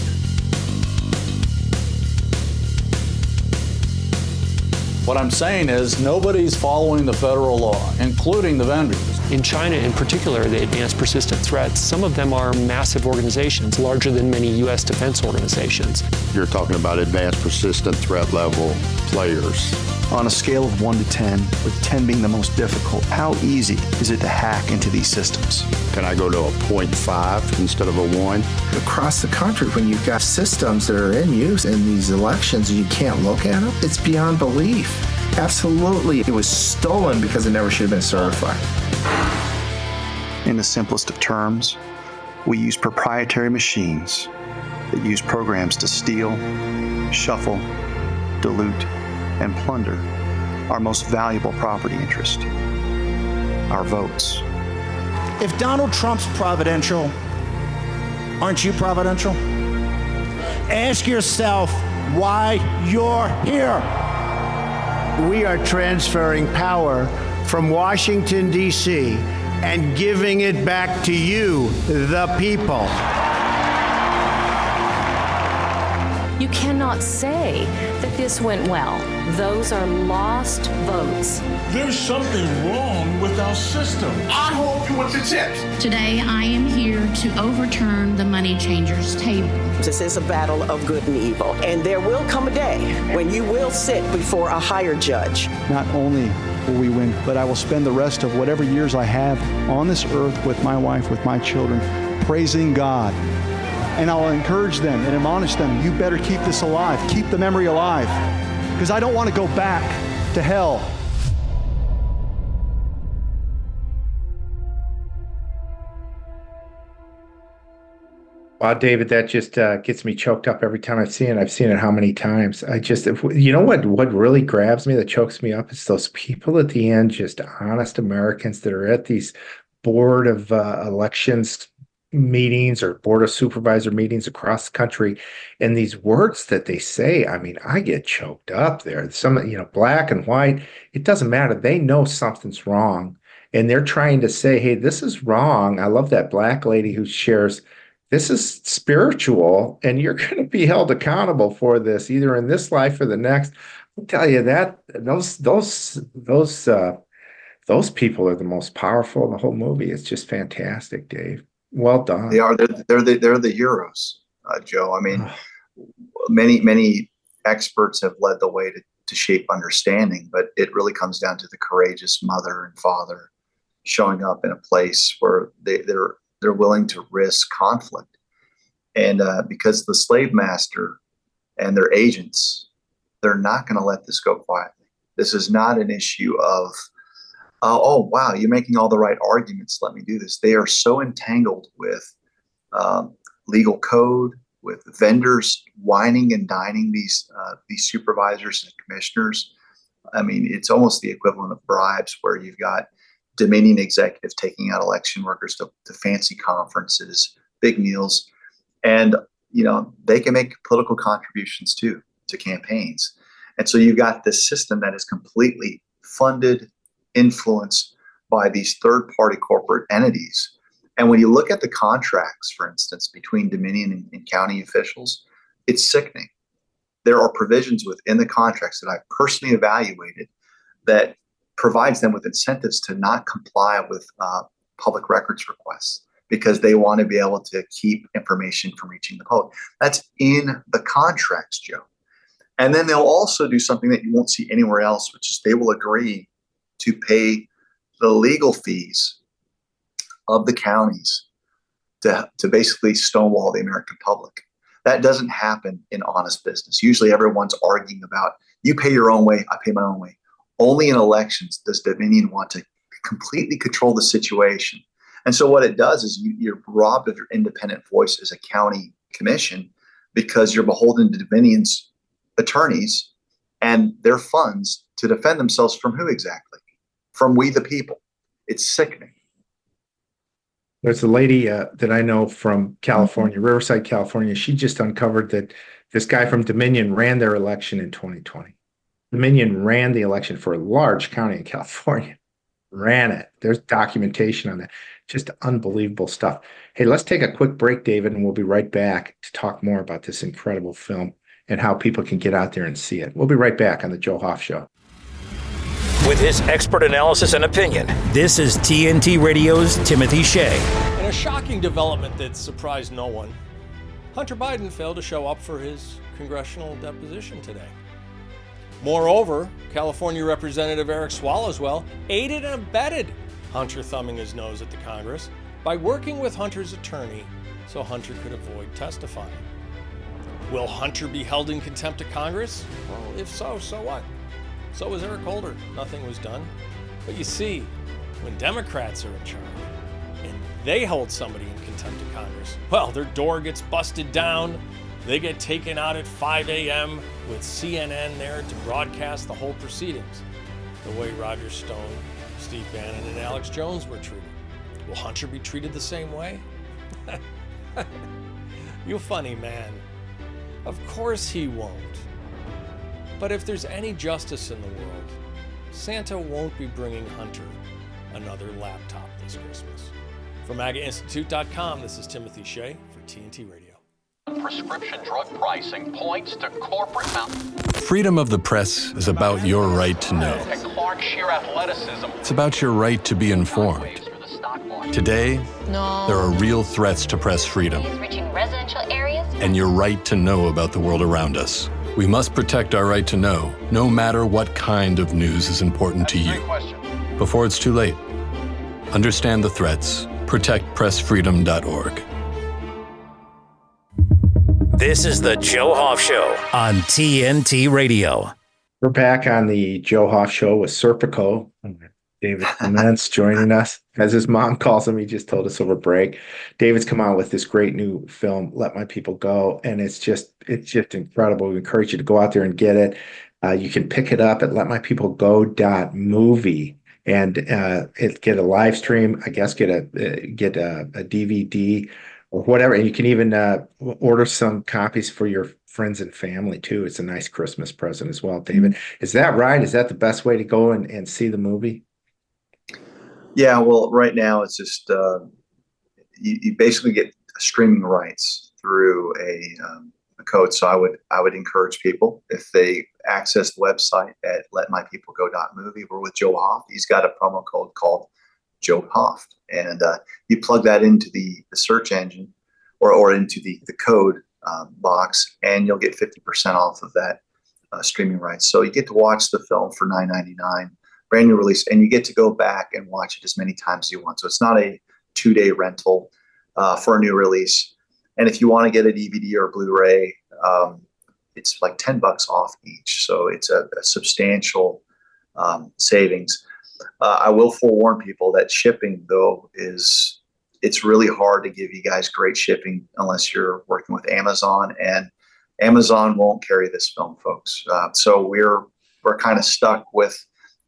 [SPEAKER 24] What I'm saying is nobody's following the federal law, including the vendors.
[SPEAKER 22] In China, in particular, the advanced persistent threats, some of them are massive organizations, larger than many U.S. defense organizations.
[SPEAKER 25] You're talking about advanced persistent threat level players.
[SPEAKER 19] On a scale of 1 to 10, with 10 being the most difficult, how easy is it to hack into these systems?
[SPEAKER 25] Can I go to a 0.5 instead of a 1?
[SPEAKER 2] Across the country, when you've got systems that are in use in these elections, and you can't look at them, it's beyond belief. Absolutely, it was stolen because it never should have been certified.
[SPEAKER 19] In the simplest of terms, we use proprietary machines that use programs to steal, shuffle, dilute, and plunder our most valuable property interest our votes.
[SPEAKER 6] If Donald Trump's providential, aren't you providential? Ask yourself why you're here.
[SPEAKER 26] We are transferring power from Washington, D.C., and giving it back to you, the people.
[SPEAKER 27] You cannot say that this went well. Those are lost votes.
[SPEAKER 28] There's something wrong with our system. I hope you want to tips.
[SPEAKER 29] Today, I am here to overturn the money changers table.
[SPEAKER 30] This is a battle of good and evil, and there will come a day when you will sit before a higher judge.
[SPEAKER 31] Not only will we win, but I will spend the rest of whatever years I have on this earth with my wife, with my children, praising God and I'll encourage them and admonish them you better keep this alive, keep the memory alive, because I don't want to go back to hell.
[SPEAKER 2] Wow, David, that just uh, gets me choked up every time I've seen it. I've seen it how many times? I just, if, you know what? What really grabs me, that chokes me up, is those people at the end, just honest Americans that are at these board of uh, elections meetings or board of supervisor meetings across the country and these words that they say i mean i get choked up there. Some you know black and white it doesn't matter. They know something's wrong and they're trying to say hey this is wrong. I love that black lady who shares this is spiritual and you're going to be held accountable for this either in this life or the next. I'll tell you that those those those uh those people are the most powerful in the whole movie. It's just fantastic dave well done.
[SPEAKER 18] They are. They're, they're the they're the heroes, uh, Joe. I mean, many many experts have led the way to, to shape understanding, but it really comes down to the courageous mother and father showing up in a place where they, they're they're willing to risk conflict, and uh, because the slave master and their agents, they're not going to let this go quietly. This is not an issue of uh, oh wow you're making all the right arguments. Let me do this. They are so entangled with um, legal code with vendors wining and dining these uh, these supervisors and commissioners. I mean it's almost the equivalent of bribes where you've got dominion executives taking out election workers to, to fancy conferences big meals and you know they can make political contributions too to campaigns. And so you've got this system that is completely funded influenced by these third party corporate entities. And when you look at the contracts, for instance, between Dominion and, and county officials, it's sickening. There are provisions within the contracts that I've personally evaluated that provides them with incentives to not comply with uh, public records requests because they want to be able to keep information from reaching the public. That's in the contracts, Joe. And then they'll also do something that you won't see anywhere else, which is they will agree to pay the legal fees of the counties to, to basically stonewall the American public. That doesn't happen in honest business. Usually everyone's arguing about you pay your own way, I pay my own way. Only in elections does Dominion want to completely control the situation. And so what it does is you, you're robbed of your independent voice as a county commission because you're beholden to Dominion's attorneys and their funds to defend themselves from who exactly? From we the people. it's sickening.
[SPEAKER 2] There's a lady uh, that I know from California, Riverside, California. She just uncovered that this guy from Dominion ran their election in 2020. Dominion ran the election for a large county in California, ran it. There's documentation on that. Just unbelievable stuff. Hey, let's take a quick break, David, and we'll be right back to talk more about this incredible film and how people can get out there and see it. We'll be right back on the Joe Hoft Show.
[SPEAKER 1] With his expert analysis and opinion, this is TNT Radio's Timothy Shea.
[SPEAKER 32] In a shocking development that surprised no one, Hunter Biden failed to show up for his congressional deposition today. Moreover, California Representative Eric Swallowswell aided and abetted Hunter thumbing his nose at the Congress by working with Hunter's attorney so Hunter could avoid testifying. Will Hunter be held in contempt of Congress? Well, if so, so what? So was Eric Holder. Nothing was done. But you see, when Democrats are in charge and they hold somebody in contempt of Congress, well, their door gets busted down. They get taken out at 5 a.m. with CNN there to broadcast the whole proceedings, the way Roger Stone, Steve Bannon, and Alex Jones were treated. Will Hunter be treated the same way? you funny man. Of course he won't. But if there's any justice in the world, Santa won't be bringing Hunter another laptop this Christmas. From MAGAInstitute.com, this is Timothy Shea for TNT Radio.
[SPEAKER 33] Prescription drug pricing points to corporate mountain.
[SPEAKER 34] Freedom of the press is about your right to know.
[SPEAKER 33] Clark sheer athleticism.
[SPEAKER 34] It's about your right to be informed. Today,
[SPEAKER 35] No.
[SPEAKER 34] there are real threats to press freedom
[SPEAKER 35] reaching residential areas.
[SPEAKER 34] and your right to know about the world around us. We must protect our right to know, no matter what kind of news is important to you. Before it's too late, understand the threats. ProtectPressFreedom.org.
[SPEAKER 1] This is the Joe Hoft Show on TNT Radio.
[SPEAKER 2] We're back on the Joe Hoft Show with Serpico. David Clements joining us. As his mom calls him, he just told us over break. David's come out with this great new film, Let My People Go. And it's just, it's just incredible. We encourage you to go out there and get it. Uh, you can pick it up at letmypeoplego.movie and uh, it, get a live stream, I guess, get a uh, get a, a DVD or whatever. And you can even uh, order some copies for your friends and family too. It's a nice Christmas present as well, David. Is that right? Is that the best way to go and, and see the movie?
[SPEAKER 18] Yeah, well, right now it's just uh, you, you basically get streaming rights through a, um, a code. So I would I would encourage people if they access the website at letmypeoplego.movie. We're with Joe Hoft. He's got a promo code called Joe Hoft, and uh, you plug that into the, the search engine or or into the the code um, box, and you'll get fifty percent off of that uh, streaming rights. So you get to watch the film for nine ninety nine brand new release, and you get to go back and watch it as many times as you want. So it's not a two day rental uh, for a new release. And if you want to get a DVD or a Blu-ray, um, it's like ten bucks off each. So it's a, a substantial um, savings. Uh, I will forewarn people that shipping though is it's really hard to give you guys great shipping unless you're working with Amazon, and Amazon won't carry this film, folks. Uh, so we're we're kind of stuck with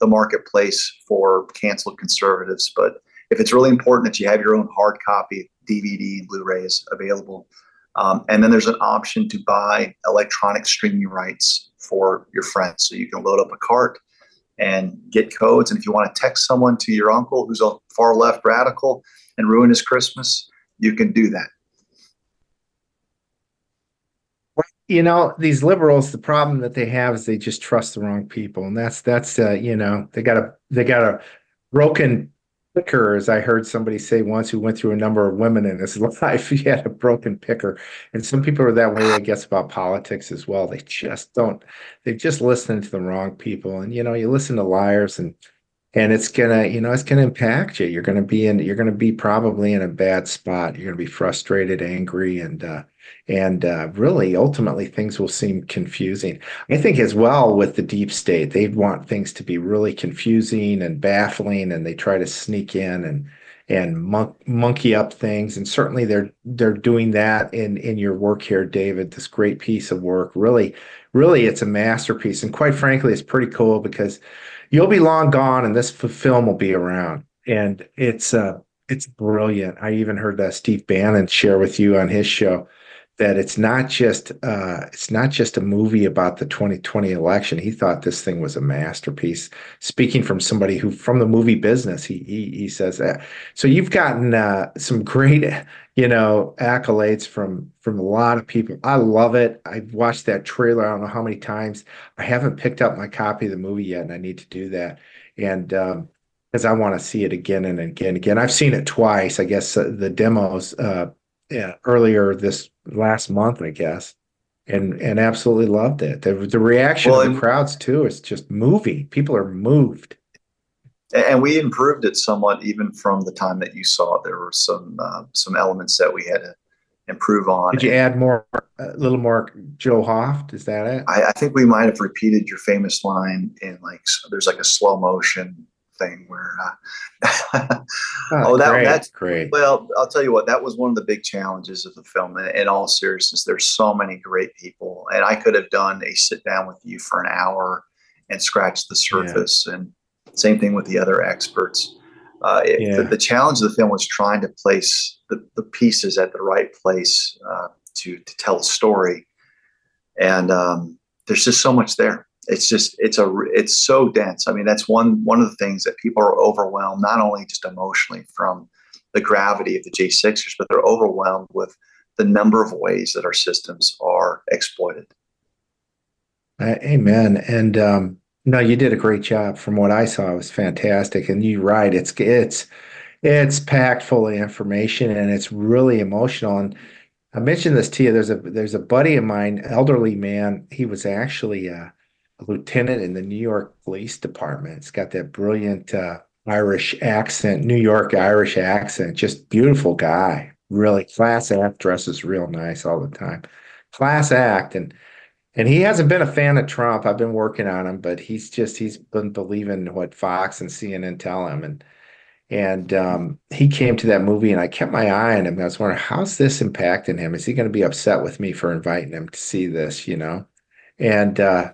[SPEAKER 18] the marketplace for canceled conservatives. But if it's really important that you have your own hard copy DVD and Blu-rays available, um, and then there's an option to buy electronic streaming rights for your friends, so you can load up a cart and get codes. And if you want to text someone to your uncle who's a far left radical and ruin his Christmas, you can do that.
[SPEAKER 2] You know these liberals the problem that they have is they just trust the wrong people and that's that's uh, you know they got a they got a broken picker as i heard somebody say once who went through a number of women in his life. He had a broken picker and some people are that way i guess about politics as well. They just don't they just listen to the wrong people and you know you listen to liars and and it's gonna you know it's gonna impact you. You're gonna be in you're gonna be probably in a bad spot. You're gonna be frustrated angry and uh and uh, really ultimately things will seem confusing. I think as well with the deep state they want things to be really confusing and baffling and they try to sneak in and and mon- monkey up things. And certainly they're they're doing that in in your work here david this great piece of work. Really really it's a masterpiece. And quite frankly it's pretty cool because you'll be long gone and this film will be around and it's uh it's brilliant. I even heard that Steve Bannon share with you on his show that it's not just uh, it's not just a movie about the 2020 election. He thought this thing was a masterpiece. Speaking from somebody who from the movie business, he he, he says that. So you've gotten uh, some great you know accolades from from a lot of people. I love it. I've watched that trailer. I don't know how many times. I haven't picked up my copy of the movie yet, and I need to do that. And um, because I want to see it again and again and again. I've seen it twice. I guess uh, the demos uh, yeah, earlier this last month, I guess, and and absolutely loved it. The, the reaction well, of the crowds too is just moving. People are moved.
[SPEAKER 18] And we improved it somewhat, even from the time that you saw. There were some uh, some elements that we had to improve on.
[SPEAKER 2] Did you add more, a little more Joe Hoft? Is that it?
[SPEAKER 18] I, I think we might have repeated your famous line in like there's like a slow motion thing where uh,
[SPEAKER 2] oh, oh, that, great, that's great
[SPEAKER 18] well i'll tell you what that was one of the big challenges of the film in, in all seriousness there's so many great people and i could have done a sit down with you for an hour and scratch the surface yeah. and same thing with the other experts uh, it, yeah. the, the, challenge of the film was trying to place the, the pieces at the right place uh, to, to tell a story and um, there's just so much there it's just it's a it's so dense. I mean, that's one one of the things that people are overwhelmed not only just emotionally from the gravity of the J6ers, but they're overwhelmed with the number of ways that our systems are exploited.
[SPEAKER 2] Uh, amen. And um, no, you did a great job. From what I saw, it was fantastic. And you're right. It's it's it's packed full of information and it's really emotional. And I mentioned this to you. There's a there's a buddy of mine, elderly man. He was actually uh, a lieutenant in the New York Police Department. It's got that brilliant uh, Irish accent, New York Irish accent. Just beautiful guy. Really class act. Dresses real nice all the time. Class act, and and he hasn't been a fan of Trump. I've been working on him, but he's just he's been believing what Fox and CNN tell him, and and um, he came to that movie, and I kept my eye on him. I was wondering how's this impacting him? Is he going to be upset with me for inviting him to see this? You know, and uh,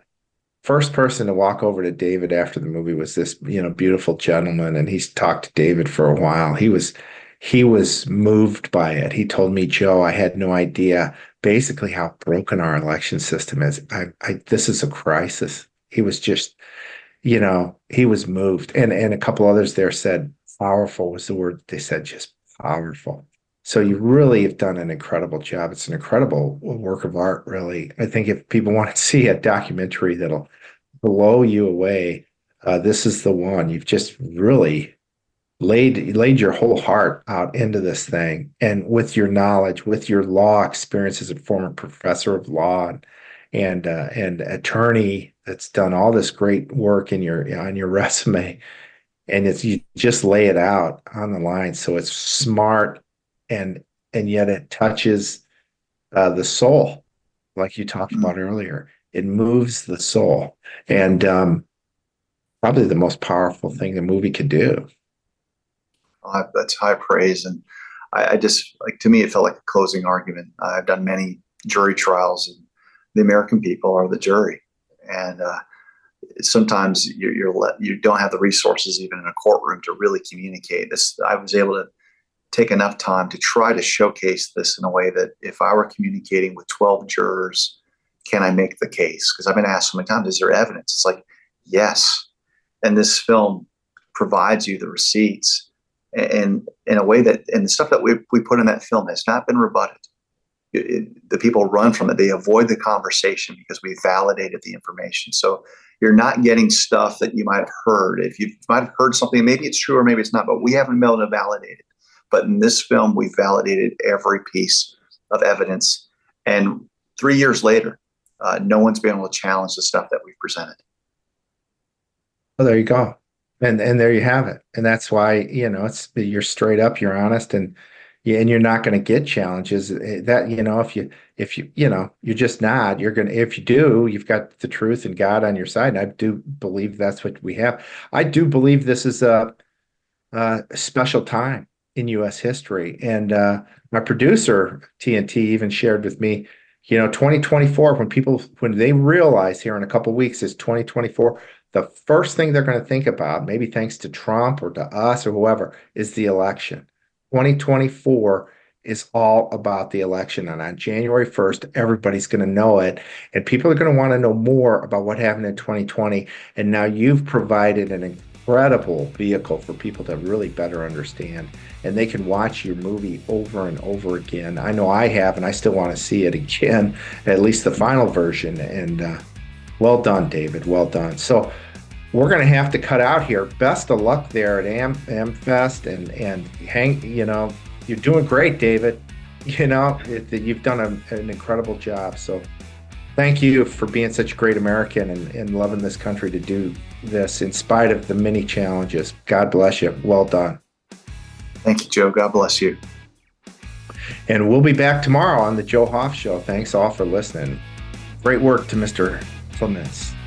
[SPEAKER 2] first person to walk over to David after the movie was this, you know, beautiful gentleman, and he's talked to David for a while. He was he was moved by it. He told me, Joe, I had no idea basically how broken our election system is. I, I this is a crisis. He was just, you know, he was moved. And and a couple others there said powerful was the word they said, just powerful. So you really have done an incredible job. It's an incredible work of art, really. I think if people want to see a documentary that'll blow you away, uh, this is the one. You've just really laid laid your whole heart out into this thing, and with your knowledge, with your law experience as a former professor of law and and, uh, and attorney that's done all this great work in your on your resume, and it's you just lay it out on the line, so it's smart and and yet it touches uh, the soul, like you talked about mm-hmm. earlier. It moves the soul, and um, probably the most powerful thing the movie could do.
[SPEAKER 18] Uh, that's high praise, and I, I, just like to me, it felt like a closing argument. I've done many jury trials, and the American people are the jury, and uh, sometimes you're, you're let, you don't have the resources even in a courtroom to really communicate. This I was able to take enough time to try to showcase this in a way that if I were communicating with 12 jurors, can I make the case? Because I've been asked so many times, is there evidence? It's like, yes. And this film provides you the receipts and in a way that, and the stuff that we, we put in that film has not been rebutted. It, it, the people run from it. They avoid the conversation because we validated the information. So you're not getting stuff that you might have heard. If you might have heard something, maybe it's true or maybe it's not, but we haven't been able to validate it. But in this film, we validated every piece of evidence. And three years later, uh, no one's been able to challenge the stuff that we've presented.
[SPEAKER 2] Well, there you go. And and there you have it. And that's why, you know, it's you're straight up, you're honest, and yeah, and you're not going to get challenges eh, that you know if you if you you know you're just not you're going to if you do you've got the truth and god on your side and i do believe that's what we have i do believe this is a, a special time in U.S. history. And uh, my producer TNT even shared with me, you know, 2024 when people when they realize here in a couple weeks is 2024, the first thing they're going to think about, maybe thanks to Trump or to us or whoever, is the election. 2024 is all about the election. And on January 1st, everybody's going to know it. And people are going to want to know more about what happened in 2020. And now you've provided an incredible vehicle for people to really better understand. And they can watch your movie over and over again. I know I have, and I still want to see it again, at least the final version. And uh, well done, David. Well done. So, we're going to have to cut out here. Best of luck there at Am Amfest and and hang. You know, you're doing great, David. You know, it, you've done a, an incredible job. So thank you for being such a great American and, and loving this country to do this in spite of the many challenges. God bless you. Well done.
[SPEAKER 18] Thank you, Joe. God bless you.
[SPEAKER 2] And we'll be back tomorrow on the Joe Hoft Show. Thanks all for listening. Great work to Mr. Clements.